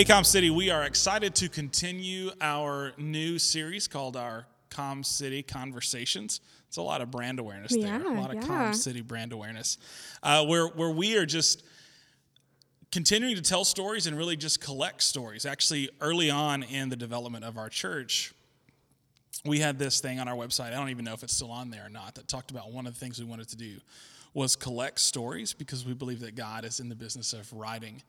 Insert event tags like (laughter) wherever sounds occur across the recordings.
Hey, Com City, we are excited to continue our new series called our Com City Conversations. It's a lot of brand awareness there, a lot of yeah. Com City brand awareness, uh, where, where we are just continuing to tell stories and really just collect stories. Actually, early on in the development of our church, we had this thing on our website. I don't even know if it's still on there or not. That talked about one of the things we wanted to do was collect stories because we believe that God is in the business of writing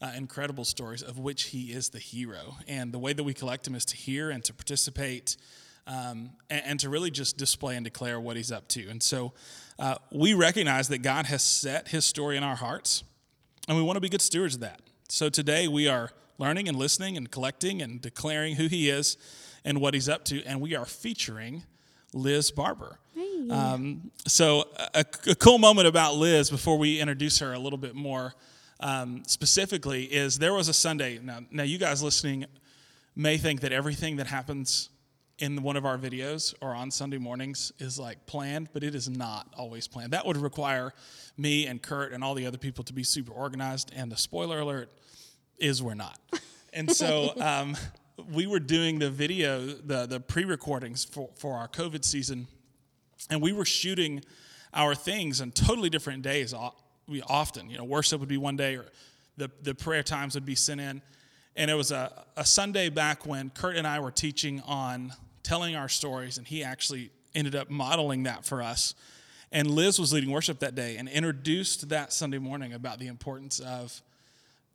uh, incredible stories of which He is the hero. And the way that we collect him is to hear and to participate. Um, and, and to really just display and declare what he's up to. And so uh, we recognize that God has set his story in our hearts, and we want to be good stewards of that. So today we are learning and listening and collecting and declaring who he is and what he's up to, and we are featuring Liz Barber. Hey. Um, so, a, a cool moment about Liz before we introduce her a little bit more um, specifically is there was a Sunday. Now, now, you guys listening may think that everything that happens in one of our videos or on Sunday mornings is like planned, but it is not always planned. That would require me and Kurt and all the other people to be super organized. And the spoiler alert is we're not. And so (laughs) um, we were doing the video, the, the pre recordings for, for our COVID season, and we were shooting our things on totally different days. We often, you know, worship would be one day, or the, the prayer times would be sent in. And it was a, a Sunday back when Kurt and I were teaching on telling our stories, and he actually ended up modeling that for us. And Liz was leading worship that day and introduced that Sunday morning about the importance of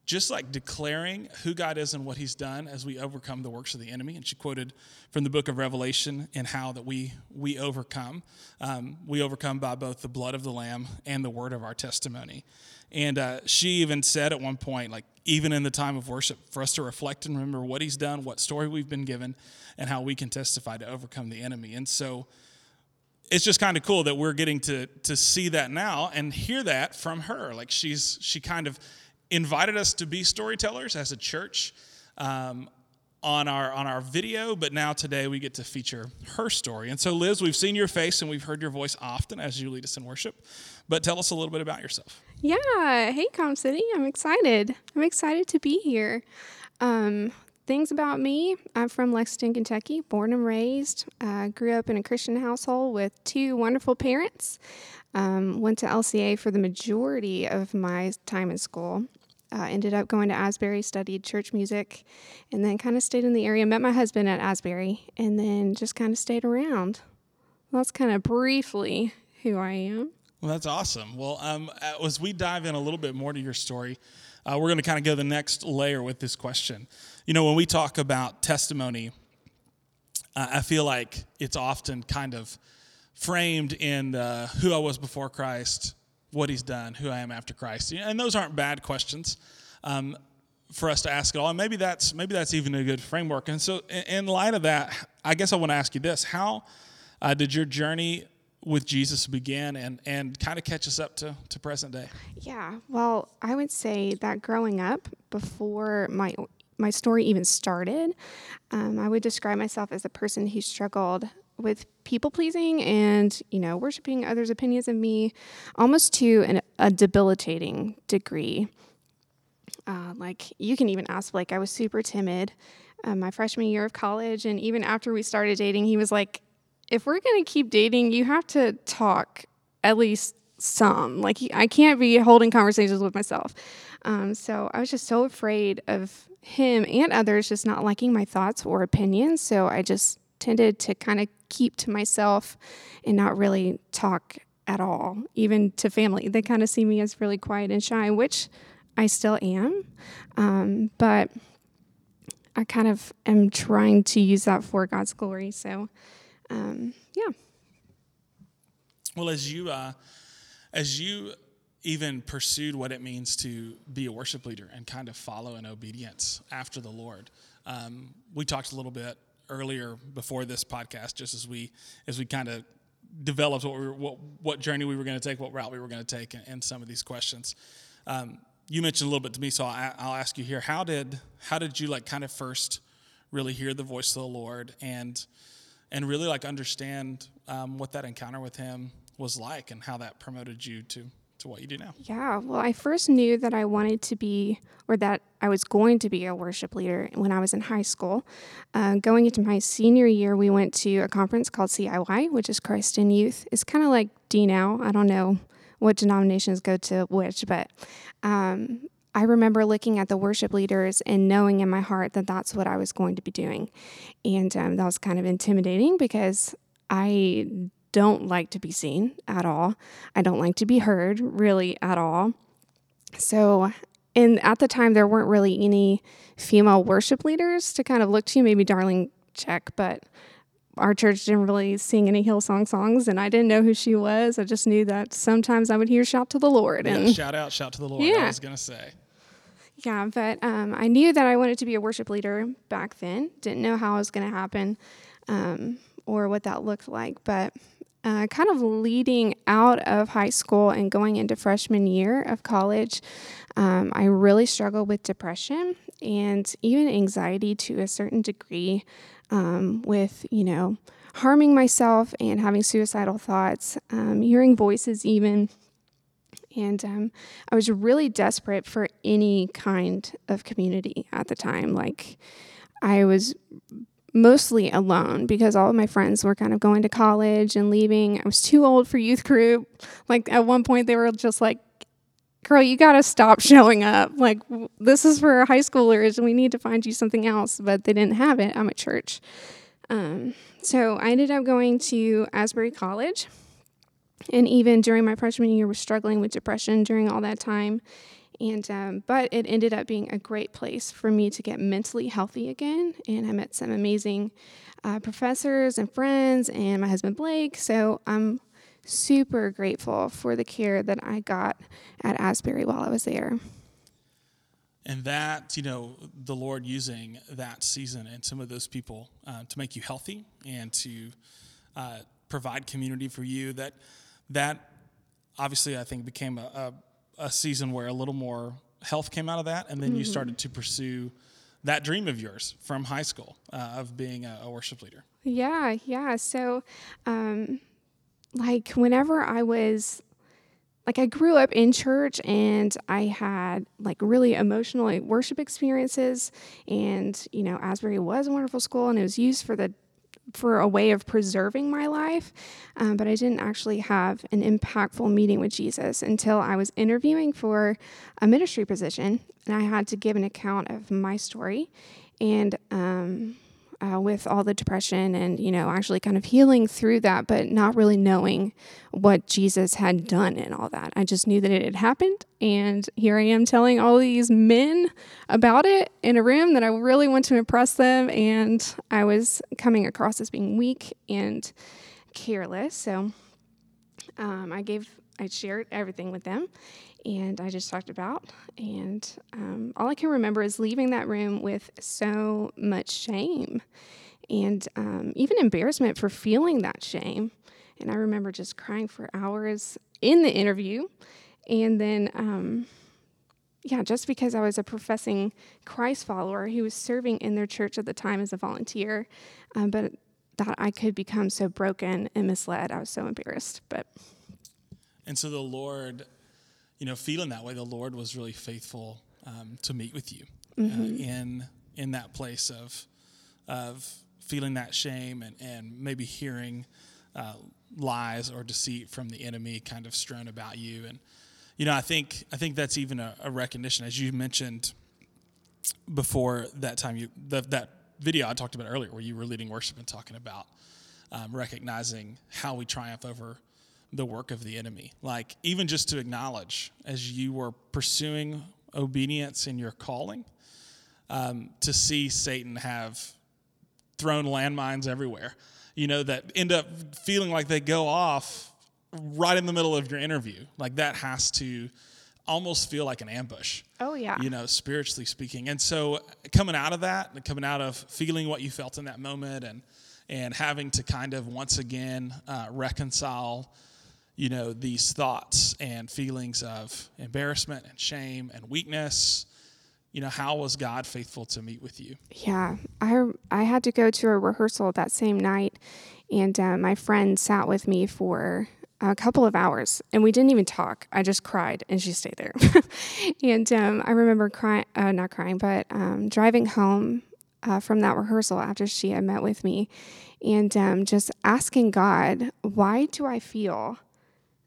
just like declaring who God is and what He's done as we overcome the works of the enemy. And she quoted from the book of Revelation and how that we we overcome. Um, we overcome by both the blood of the Lamb and the word of our testimony. And uh, she even said at one point, like even in the time of worship, for us to reflect and remember what He's done, what story we've been given, and how we can testify to overcome the enemy. And so it's just kind of cool that we're getting to to see that now and hear that from her. Like she's she kind of invited us to be storytellers as a church um, on our on our video, but now today we get to feature her story. And so, Liz, we've seen your face and we've heard your voice often as you lead us in worship. But tell us a little bit about yourself. Yeah. Hey, Com City. I'm excited. I'm excited to be here. Um, things about me I'm from Lexington, Kentucky, born and raised. Uh, grew up in a Christian household with two wonderful parents. Um, went to LCA for the majority of my time in school. Uh, ended up going to Asbury, studied church music, and then kind of stayed in the area. Met my husband at Asbury, and then just kind of stayed around. That's kind of briefly who I am. Well, that's awesome. Well, um, as we dive in a little bit more to your story, uh, we're going to kind of go the next layer with this question. You know, when we talk about testimony, uh, I feel like it's often kind of framed in uh, who I was before Christ, what He's done, who I am after Christ, and those aren't bad questions um, for us to ask at all. And maybe that's maybe that's even a good framework. And so, in, light of that, I guess I want to ask you this: How uh, did your journey with Jesus begin, and and kind of catch us up to to present day? Yeah, well, I would say that growing up, before my my story even started, um, I would describe myself as a person who struggled with people pleasing and you know worshiping others' opinions of me, almost to an, a debilitating degree. Uh, like you can even ask, like I was super timid, uh, my freshman year of college, and even after we started dating, he was like, "If we're gonna keep dating, you have to talk at least some. Like I can't be holding conversations with myself." Um, so I was just so afraid of him and others just not liking my thoughts or opinions. So I just tended to kind of keep to myself and not really talk at all, even to family. They kind of see me as really quiet and shy, which I still am. Um, but I kind of am trying to use that for God's glory. So, um, yeah. Well, as you uh, as you even pursued what it means to be a worship leader and kind of follow in obedience after the Lord, um, we talked a little bit earlier before this podcast, just as we as we kind of developed what we were, what what journey we were going to take, what route we were going to take, in, in some of these questions. Um, you mentioned a little bit to me, so I, I'll ask you here: How did how did you like kind of first really hear the voice of the Lord and and really like understand um, what that encounter with Him was like and how that promoted you to to what you do now. Yeah, well, I first knew that I wanted to be, or that I was going to be a worship leader when I was in high school. Uh, going into my senior year, we went to a conference called CIY, which is Christ in Youth. It's kind of like D now. I don't know what denominations go to which, but um, I remember looking at the worship leaders and knowing in my heart that that's what I was going to be doing. And um, that was kind of intimidating because I don't like to be seen at all. I don't like to be heard really at all. So, and at the time, there weren't really any female worship leaders to kind of look to, maybe Darlene Zschech, but our church didn't really sing any Hillsong songs, and I didn't know who she was. I just knew that sometimes I would hear "Shout to the Lord" and yeah, shout out, shout to the Lord. Yeah. I was gonna say. Yeah, but um, I knew that I wanted to be a worship leader back then. Didn't know how it was going to happen um, or what that looked like, but uh, kind of leading out of high school and going into freshman year of college, um, I really struggled with depression and even anxiety to a certain degree, um, with you know harming myself and having suicidal thoughts, um, hearing voices even. And um, I was really desperate for any kind of community at the time. Like, I was mostly alone because all of my friends were kind of going to college and leaving. I was too old for youth group. Like, at one point, they were just like, Girl, you got to stop showing up. Like, this is for high schoolers, and we need to find you something else. But they didn't have it. I'm at church. Um, so I ended up going to Asbury College and even during my freshman year was struggling with depression during all that time and um, but it ended up being a great place for me to get mentally healthy again. And i met some amazing uh, professors and friends and my husband blake. So i'm super grateful for the care that i got at asbury while i was there. And that you know the lord using that season and some of those people uh, to make you healthy and to uh, provide community for you that that obviously I think became a, a, a, season where a little more health came out of that, and then mm-hmm. you started to pursue that dream of yours from high school uh, of being a, a, worship leader. Yeah, yeah. So, um, like whenever I was like I grew up in church and I had like really emotional worship experiences and you know Asbury was a wonderful school and it was used for the for a way of preserving my life, um, but I didn't actually have an impactful meeting with Jesus until I was interviewing for a ministry position, and I had to give an account of my story. And um, uh, with all the depression and, you know, actually kind of healing through that, but not really knowing what Jesus had done and all that. I just knew that it had happened. And here I am telling all these men about it in a room that I really want to impress them. And I was coming across as being weak and careless. So um, I gave, I shared everything with them and I just talked about. And um, all I can remember is leaving that room with so much shame and um, even embarrassment for feeling that shame. And I remember just crying for hours in the interview. And then, um, yeah, just because I was a professing Christ follower who was serving in their church at the time as a volunteer, um, but that I could become so broken and misled, I was so embarrassed. But and so the Lord you know, feeling that way, the Lord was really faithful um, to meet with you uh, mm-hmm. uh, in in that place of of feeling that shame and, and maybe hearing uh, lies or deceit from the enemy kind of strewn about you. And you know, I think I think that's even a, a recognition, as you mentioned before that time you the, that video I talked about earlier, where you were leading worship and talking about um, recognizing how we triumph over the work of the enemy. Like, even just to acknowledge as you were pursuing obedience in your calling, um, to see Satan have thrown landmines everywhere, you know, that end up feeling like they go off right in the middle of your interview. Like, that has to almost feel like an ambush. Oh, yeah. You know, spiritually speaking. And so, coming out of that, coming out of feeling what you felt in that moment and and having to kind of once again uh, reconcile you know, these thoughts and feelings of embarrassment and shame and weakness. You know, how was God faithful to meet with you? Yeah, I I had to go to a rehearsal that same night, and uh, my friend sat with me for a couple of hours and we didn't even talk. I just cried and she stayed there. (laughs) and um, I remember crying, uh, not crying, but um, driving home uh, from that rehearsal after she had met with me and um, just asking God, why do I feel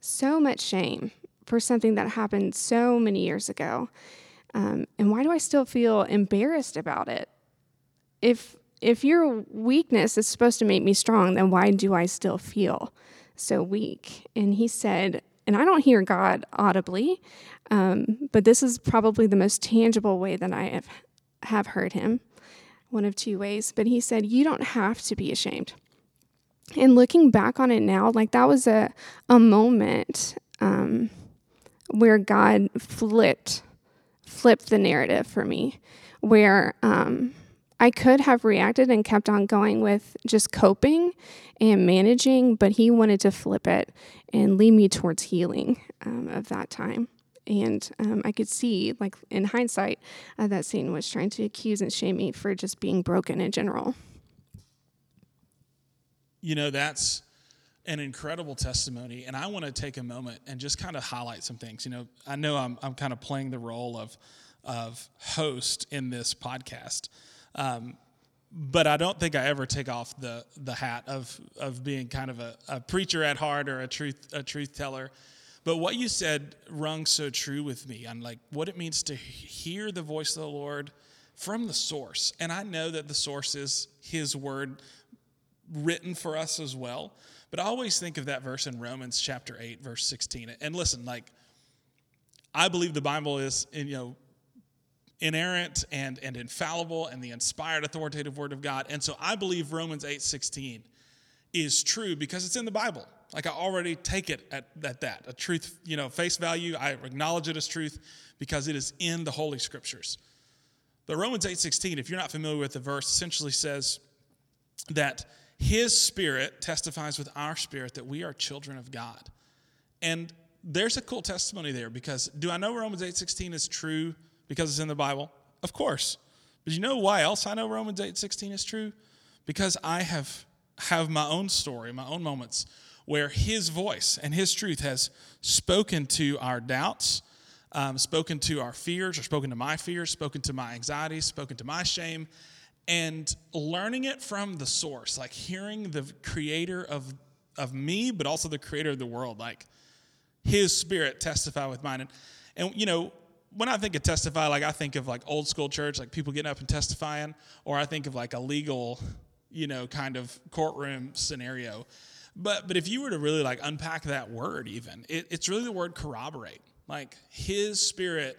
so much shame for something that happened so many years ago? Um, and why do I still feel embarrassed about it? If if your weakness is supposed to make me strong, then why do I still feel so weak? And he said, and I don't hear God audibly, um, but this is probably the most tangible way that I have, have heard him, one of two ways. But he said, You don't have to be ashamed. And looking back on it now, like that was a, a moment um, where God flipped flipped the narrative for me, where um, I could have reacted and kept on going with just coping and managing, but he wanted to flip it and lead me towards healing um, of that time. And um, I could see, like in hindsight, uh, that Satan was trying to accuse and shame me for just being broken in general. You know, that's an incredible testimony. And I want to take a moment and just kind of highlight some things. You know, I know I'm, I'm kind of playing the role of, of host in this podcast. Um, but I don't think I ever take off the the hat of of being kind of a, a preacher at heart or a truth a truth teller. But what you said rung so true with me on like what it means to hear the voice of the Lord from the source. And I know that the source is his word written for us as well. But I always think of that verse in Romans chapter 8 verse 16. And listen, like I believe the Bible is you know inerrant and, and infallible and the inspired authoritative word of God. And so I believe Romans 8 16 is true because it's in the Bible. Like I already take it at, at that, a truth, you know, face value. I acknowledge it as truth because it is in the Holy Scriptures. But Romans 8 16, if you're not familiar with the verse, essentially says that his spirit testifies with our spirit that we are children of God. And there's a cool testimony there because do I know Romans 8:16 is true because it's in the Bible? Of course. But you know why else I know Romans 8:16 is true? Because I have have my own story, my own moments where his voice and his truth has spoken to our doubts, um, spoken to our fears, or spoken to my fears, spoken to my anxieties, spoken to my shame, and learning it from the source, like hearing the creator of, of me, but also the creator of the world, like his spirit testify with mine. And, and you know, when I think of testify, like I think of like old school church, like people getting up and testifying, or I think of like a legal, you know, kind of courtroom scenario. But but if you were to really like unpack that word, even it, it's really the word corroborate. Like His Spirit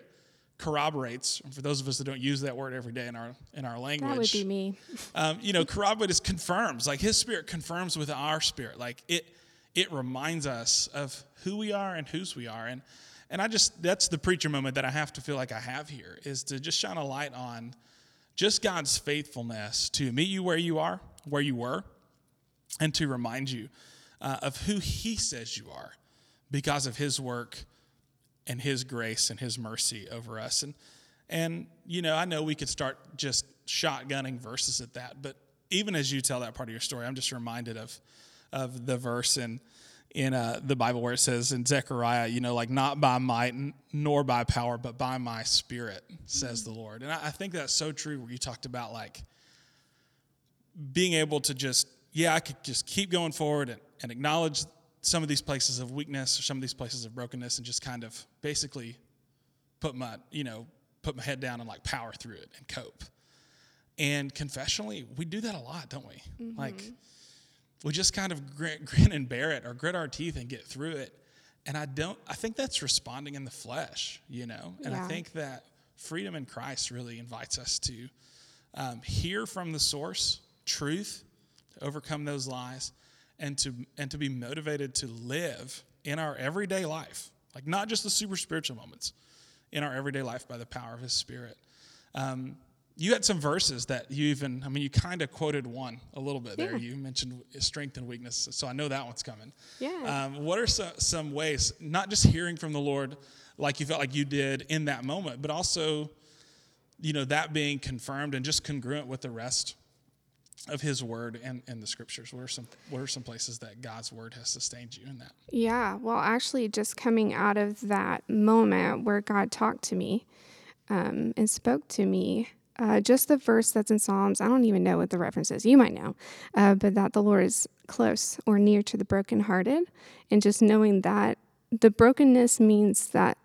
corroborates. For those of us that don't use that word every day in our in our language, that would be me. Um, you know, corroborate is confirms. Like His Spirit confirms with our spirit. Like it it reminds us of who we are and whose we are. And and I just, that's the preacher moment that I have to feel like I have here is to just shine a light on just God's faithfulness to meet you where you are, where you were, and to remind you uh, of who He says you are because of His work and His grace and His mercy over us. And, and you know, I know we could start just shotgunning verses at that, but even as you tell that part of your story, I'm just reminded of, of the verse in in uh, the Bible where it says in Zechariah, you know, like not by might nor by power, but by my spirit, says the Lord. And I, I think that's so true where you talked about like being able to just, yeah, I could just keep going forward and, and acknowledge some of these places of weakness or some of these places of brokenness and just kind of basically put my, you know, put my head down and like power through it and cope. And confessionally, we do that a lot, don't we? Mm-hmm. Like, we just kind of grin, (laughs) grin and bear it or grit our teeth and get through it. And I don't, I think that's responding in the flesh, you know? And yeah. I think that freedom in Christ really invites us to um, hear from the source truth, to overcome those lies, and to, and to be motivated to live in our everyday life, like not just the super spiritual moments, in our everyday life by the power of His Spirit. Um, you had some verses that you even, I mean, you kind of quoted one a little bit there. Yeah. You mentioned strength and weakness. So I know that one's coming. Yeah. Um, what are some, some ways, not just hearing from the Lord like you felt like you did in that moment, but also, you know, that being confirmed and just congruent with the rest of His Word and, and the Scriptures? What are some What are some places that God's Word has sustained you in that? Yeah, well, actually, just coming out of that moment where God talked to me um, and spoke to me, uh, just the verse that's in Psalms, I don't even know what the reference is. You might know, uh, but that the Lord is close or near to the brokenhearted, and just knowing that the brokenness means that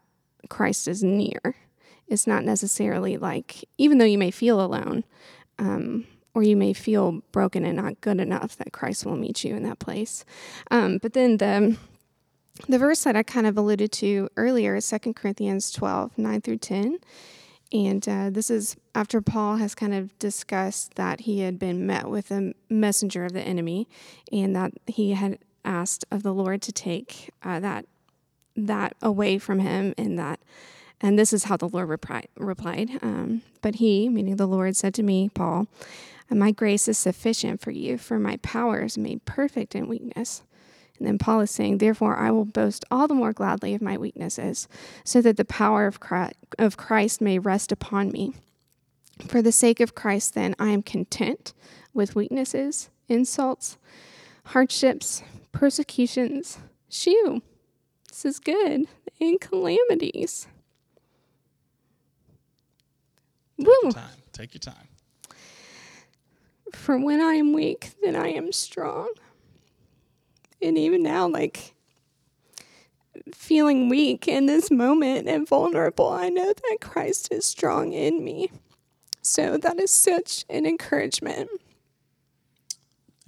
Christ is near. It's not necessarily like, even though you may feel alone, um, or you may feel broken and not good enough, that Christ will meet you in that place. Um, but then the the verse that I kind of alluded to earlier is 2 Corinthians 12, 9 through 10. And uh, this is after Paul has kind of discussed that he had been met with a messenger of the enemy and that he had asked of the Lord to take uh, that that away from him and that and this is how the Lord repri- replied. Um, but he, meaning the Lord, said to me, Paul, My grace is sufficient for you, for my power is made perfect in weakness. And then Paul is saying, Therefore, I will boast all the more gladly of my weaknesses, so that the power of Christ, of Christ may rest upon me. For the sake of Christ, then, I am content with weaknesses, insults, hardships, persecutions, shew. This is good, and calamities. Take Woo. your time. Take your time. For when I am weak, then I am strong. And even now, like feeling weak in this moment and vulnerable, I know that Christ is strong in me. So that is such an encouragement.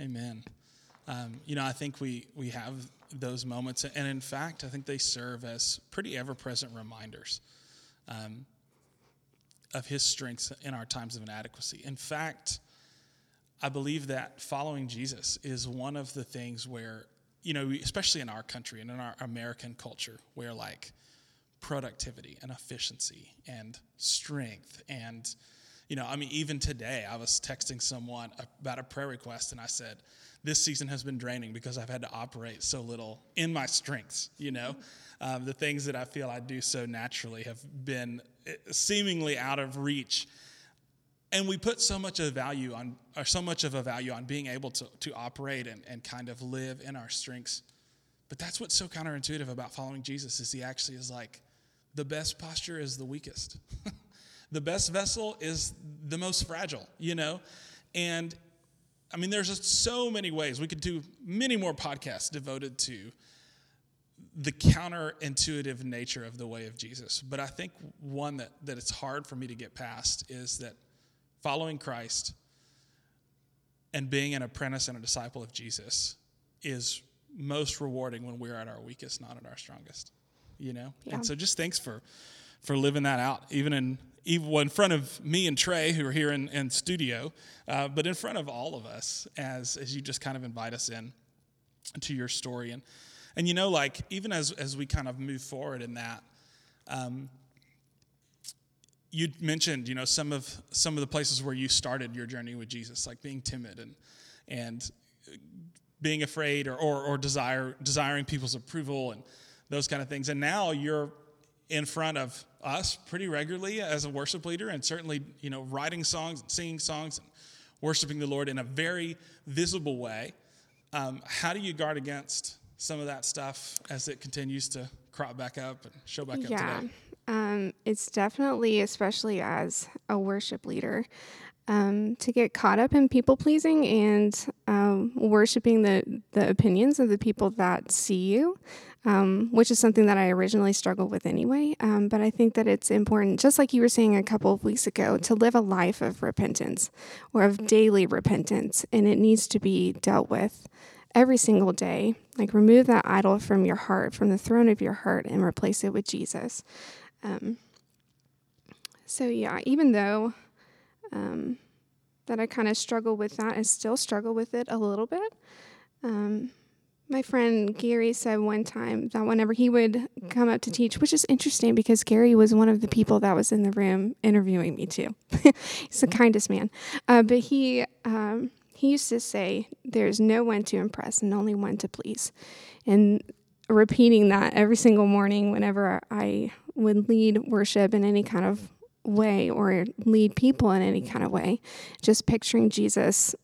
Amen. Um, you know, I think we we have those moments, and in fact, I think they serve as pretty ever-present reminders. Um, of his strengths in our times of inadequacy. In fact, I believe that following Jesus is one of the things where, you know, especially in our country and in our American culture, where like productivity and efficiency and strength and, you know, I mean, even today I was texting someone about a prayer request and I said, this season has been draining because I've had to operate so little in my strengths, you know? Um, the things that I feel I do so naturally have been seemingly out of reach. And we put so much of value on, or so much of a value on being able to, to operate and, and kind of live in our strengths. But that's what's so counterintuitive about following Jesus is he actually is like, the best posture is the weakest. (laughs) the best vessel is the most fragile, you know? And I mean, there's just so many ways. We could do many more podcasts devoted to the counterintuitive nature of the way of Jesus. But I think one that, that it's hard for me to get past is that following Christ and being an apprentice and a disciple of Jesus is most rewarding when we're at our weakest, not at our strongest. You know? Yeah. And so just thanks for for living that out, even in even in front of me and Trey, who are here in, in studio, uh, but in front of all of us as as you just kind of invite us in to your story. And and you know, like even as as we kind of move forward in that, um, you mentioned you know some of some of the places where you started your journey with Jesus, like being timid and and being afraid or or, or desire desiring people's approval and those kind of things. And now you're in front of us pretty regularly as a worship leader, and certainly you know writing songs and singing songs and worshiping the Lord in a very visible way. Um, how do you guard against some of that stuff as it continues to crop back up and show back yeah. up today? Um, it's definitely, especially as a worship leader, um, to get caught up in people pleasing and um, worshiping the, the opinions of the people that see you, um, which is something that I originally struggled with anyway. Um, but I think that it's important, just like you were saying a couple of weeks ago, to live a life of repentance or of daily repentance, and it needs to be dealt with every single day. Like remove that idol from your heart, from the throne of your heart, and replace it with Jesus. Um, so yeah, even though um, that I kind of struggle with that, I still struggle with it a little bit. Um, my friend Gary said one time that whenever he would come up to teach, which is interesting because Gary was one of the people that was in the room interviewing me too. (laughs) He's the kindest man. Uh, but he um, he used to say, There's no one to impress and only one to please. And repeating that every single morning whenever I would lead worship in any kind of way or lead people in any kind of way, just picturing Jesus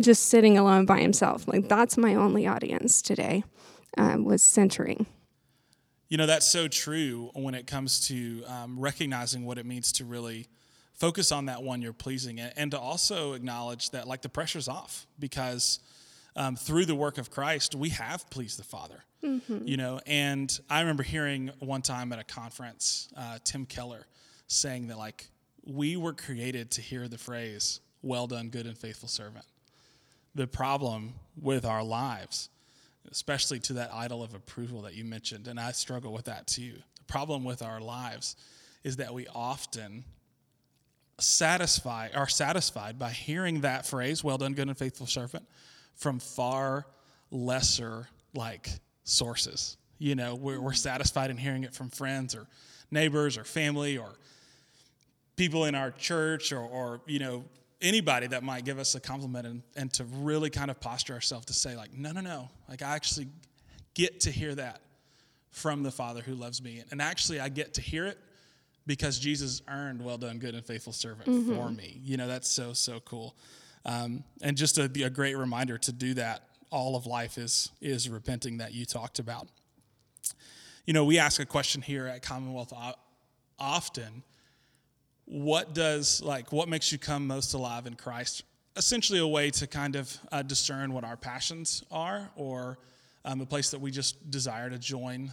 just sitting alone by himself. Like that's my only audience today um, was centering. You know, that's so true when it comes to um, recognizing what it means to really focus on that one you're pleasing and to also acknowledge that like the pressure's off because um, through the work of Christ, we have pleased the Father. Mm-hmm. You know, and I remember hearing one time at a conference, uh, Tim Keller saying that like we were created to hear the phrase, well done, good and faithful servant. The problem with our lives, especially to that idol of approval that you mentioned, and I struggle with that too. The problem with our lives is that we often satisfy are satisfied by hearing that phrase, well done, good and faithful servant, from far lesser like sources. You know, we're, we're satisfied in hearing it from friends or neighbors or family or people in our church or, or you know, anybody that might give us a compliment and, and to really kind of posture ourselves to say, like, no, no, no. Like, I actually get to hear that from the Father who loves me. And actually, I get to hear it because Jesus earned well done, good and faithful servant mm-hmm. for me. You know, that's so, so cool. Um, and just a, a great reminder to do that all of life is, is repenting that you talked about. You know, we ask a question here at Commonwealth often. What does like what makes you come most alive in christ? Essentially a way to kind of uh, discern what our passions are or um, a place that we just desire to join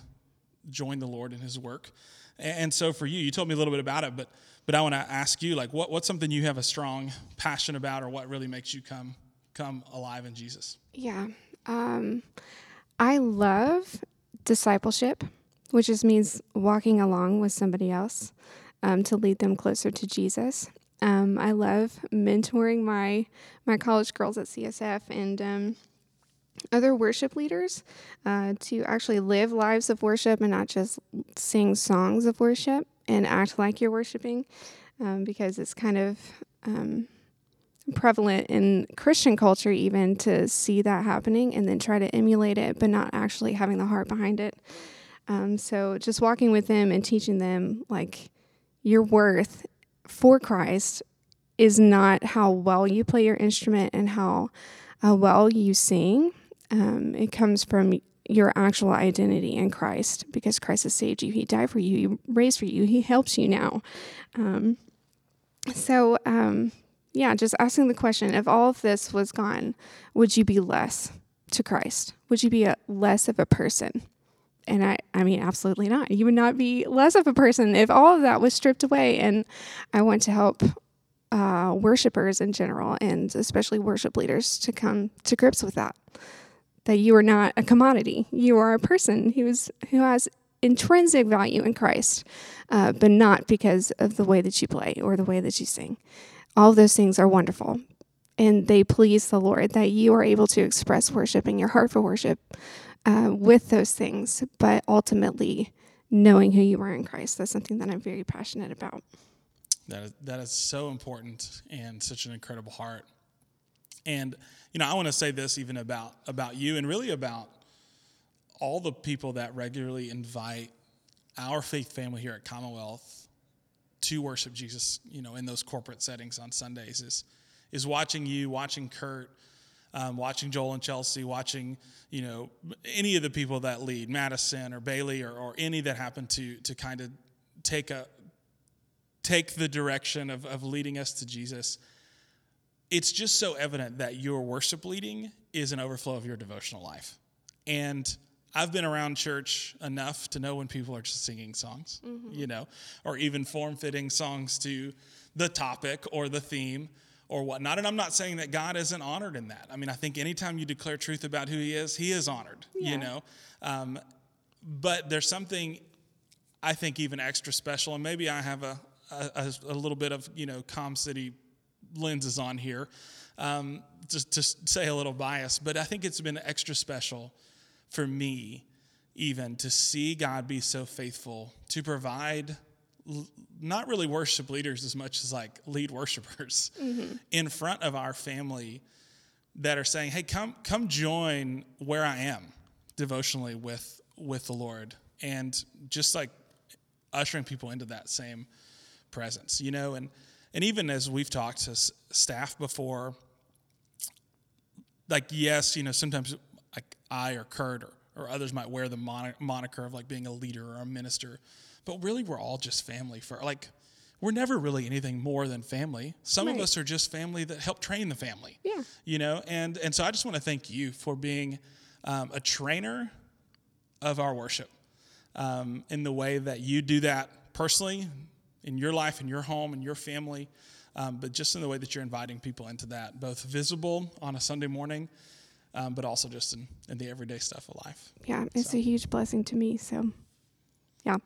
join the lord in his work. And, and so for you you told me a little bit about it but but i want to ask you like what, what's something you have a strong passion about or what really makes you come come alive in jesus yeah um, i love discipleship which just means walking along with somebody else um, to lead them closer to Jesus. Um, I love mentoring my my college girls at CSF and um, other worship leaders uh, to actually live lives of worship and not just sing songs of worship and act like you're worshiping, um, because it's kind of um, prevalent in Christian culture even to see that happening and then try to emulate it, but not actually having the heart behind it. Um, so just walking with them and teaching them like your worth for Christ is not how well you play your instrument and how uh, well you sing. Um, it comes from your actual identity in Christ because Christ has saved you. He died for you. He raised for you. He helps you now. Um, so, um, yeah, just asking the question if all of this was gone, would you be less to Christ? Would you be a, less of a person? and I, I mean, absolutely not. You would not be less of a person if all of that was stripped away. And I want to help uh, worshipers in general, and especially worship leaders, to come to grips with that. That you are not a commodity. You are a person who's who has intrinsic value in Christ, uh, but not because of the way that you play or the way that you sing. All those things are wonderful, and they please the Lord. That you are able to express worship and your heart for worship uh, with those things, but ultimately knowing who you are in Christ. That's something that I'm very passionate about. That is, that is so important and such an incredible heart. And you know, I want to say this even about about you and really about all the people that regularly invite our faith family here at Commonwealth to worship Jesus, you know, in those corporate settings on Sundays is is watching you, watching Kurt, um, watching Joel and Chelsea, watching you know any of the people that lead, Madison or Bailey or, or any that happen to to kind of take a take the direction of, of leading us to Jesus. It's just so evident that your worship leading is an overflow of your devotional life. And I've been around church enough to know when people are just singing songs, mm-hmm. you know, or even form fitting songs to the topic or the theme or whatnot. And I'm not saying that God isn't honored in that. I mean, I think anytime you declare truth about who He is, He is honored, yeah. you know. Um, but there's something I think even extra special, and maybe I have a, a, a little bit of, you know, Com City lenses on here, um, just to say a little bias, but I think it's been extra special for me even to see God be so faithful to provide not really worship leaders as much as like lead worshipers mm-hmm. in front of our family that are saying, "Hey, come come join where I am devotionally with with the Lord," and just like ushering people into that same presence, you know, and and even as we've talked to staff before, like yes, you know, sometimes like I or Kurt or, or others might wear the mon- moniker of like being a leader or a minister, but really we're all just family for like we're never really anything more than family. Some Right. of us are just family that help train the family. Yeah. You know, and and so I just want to thank you for being um, a trainer of our worship um, in the way that you do that personally in your life, in your home, in your family, um, but just in the way that you're inviting people into that, both visible on a Sunday morning, um, but also just in, in the everyday stuff of life. Yeah, it's So- a huge blessing to me. So, yeah.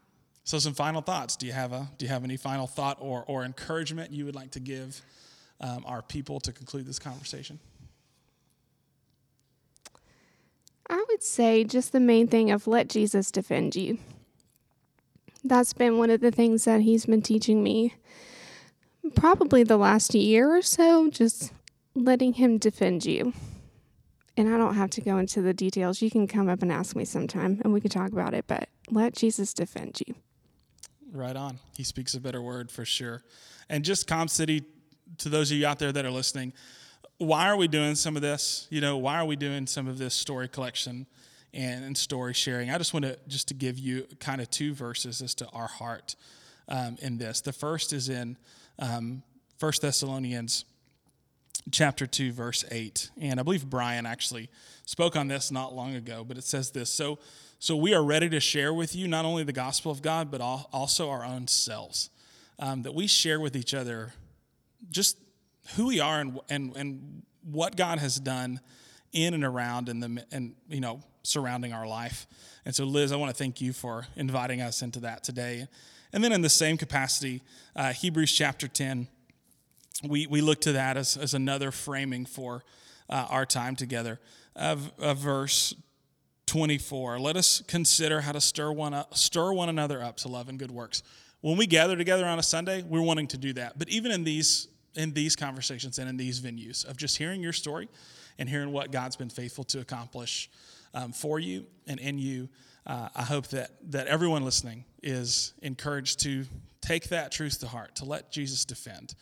So, some final thoughts. Do you have a Do you have any final thought or or encouragement you would like to give um, our people to conclude this conversation? I would say just the main thing of let Jesus defend you. That's been one of the things that he's been teaching me probably the last year or so, just letting him defend you. And I don't have to go into the details. You can come up and ask me sometime and we can talk about it, but let Jesus defend you. Right on. He speaks a better word for sure. And just Com City, to those of you out there that are listening, why are we doing some of this? You know, why are we doing some of this story collection and, and story sharing? I just want to just to give you kind of two verses as to our heart um, in this. The first is in um, 1 Thessalonians chapter 2 verse 8 and i believe brian actually spoke on this not long ago but it says this so so we are ready to share with you not only the gospel of god but al- also our own selves um, that we share with each other just who we are and, and and what god has done in and around and the and you know surrounding our life and so liz i want to thank you for inviting us into that today and then in the same capacity uh, hebrews chapter 10 we, we look to that as, as another framing for uh, our time together. Of, of verse 24, let us consider how to stir one, up, stir one another up to love and good works. When we gather together on a Sunday, we're wanting to do that. But even in these, in these conversations and in these venues of just hearing your story and hearing what God's been faithful to accomplish um, for you and in you, uh, I hope that, that everyone listening is encouraged to take that truth to heart, to let Jesus defend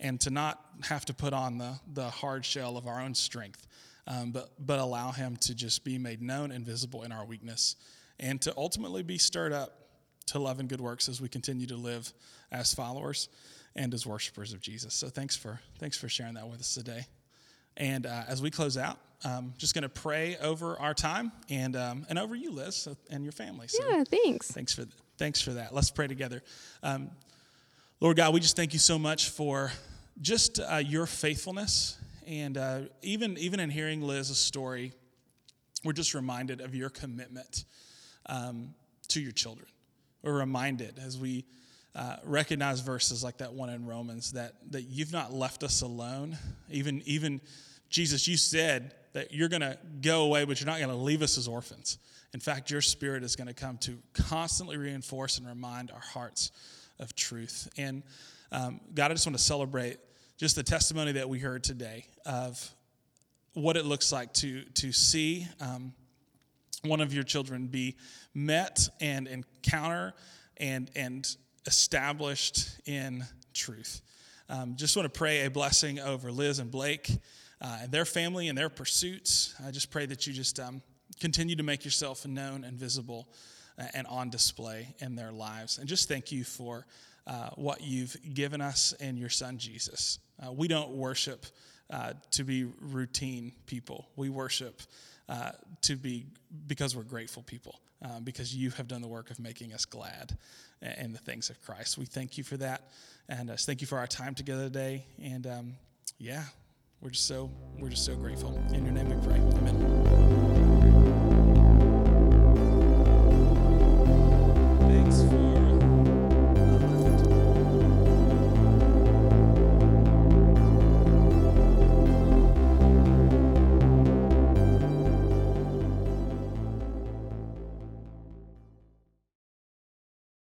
and to not have to put on the, the hard shell of our own strength, um, but, but allow Him to just be made known and visible in our weakness, and to ultimately be stirred up to love and good works as we continue to live as followers and as worshipers of Jesus. So thanks for thanks for sharing that with us today. And uh, as we close out, um, just going to pray over our time and um, and over you, Liz, and your family. So Yeah, thanks. Thanks for thanks for that. Let's pray together. Um, Lord God, we just thank you so much for just uh, your faithfulness, and uh, even even in hearing Liz's story, we're just reminded of your commitment um, to your children. We're reminded as we uh, recognize verses like that one in Romans that that you've not left us alone. Even even Jesus, you said that you're going to go away, but you're not going to leave us as orphans. In fact, your Spirit is going to come to constantly reinforce and remind our hearts of truth. And um, God, I just want to celebrate just the testimony that we heard today of what it looks like to to see. Um, one of your children be met and encounter and and established in truth. Um, just want to pray a blessing over Liz and Blake uh, and their family and their pursuits. I just pray that you just um, continue to make yourself known and visible uh, and on display in their lives. And just thank you for uh, what you've given us in your son Jesus. Uh, we don't worship uh, to be routine people. We worship uh, to be because we're grateful people, uh, because you have done the work of making us glad in the things of Christ. We thank you for that, and uh, thank you for our time together today. And um, yeah, we're just so we're just so grateful. In your name we pray. Amen.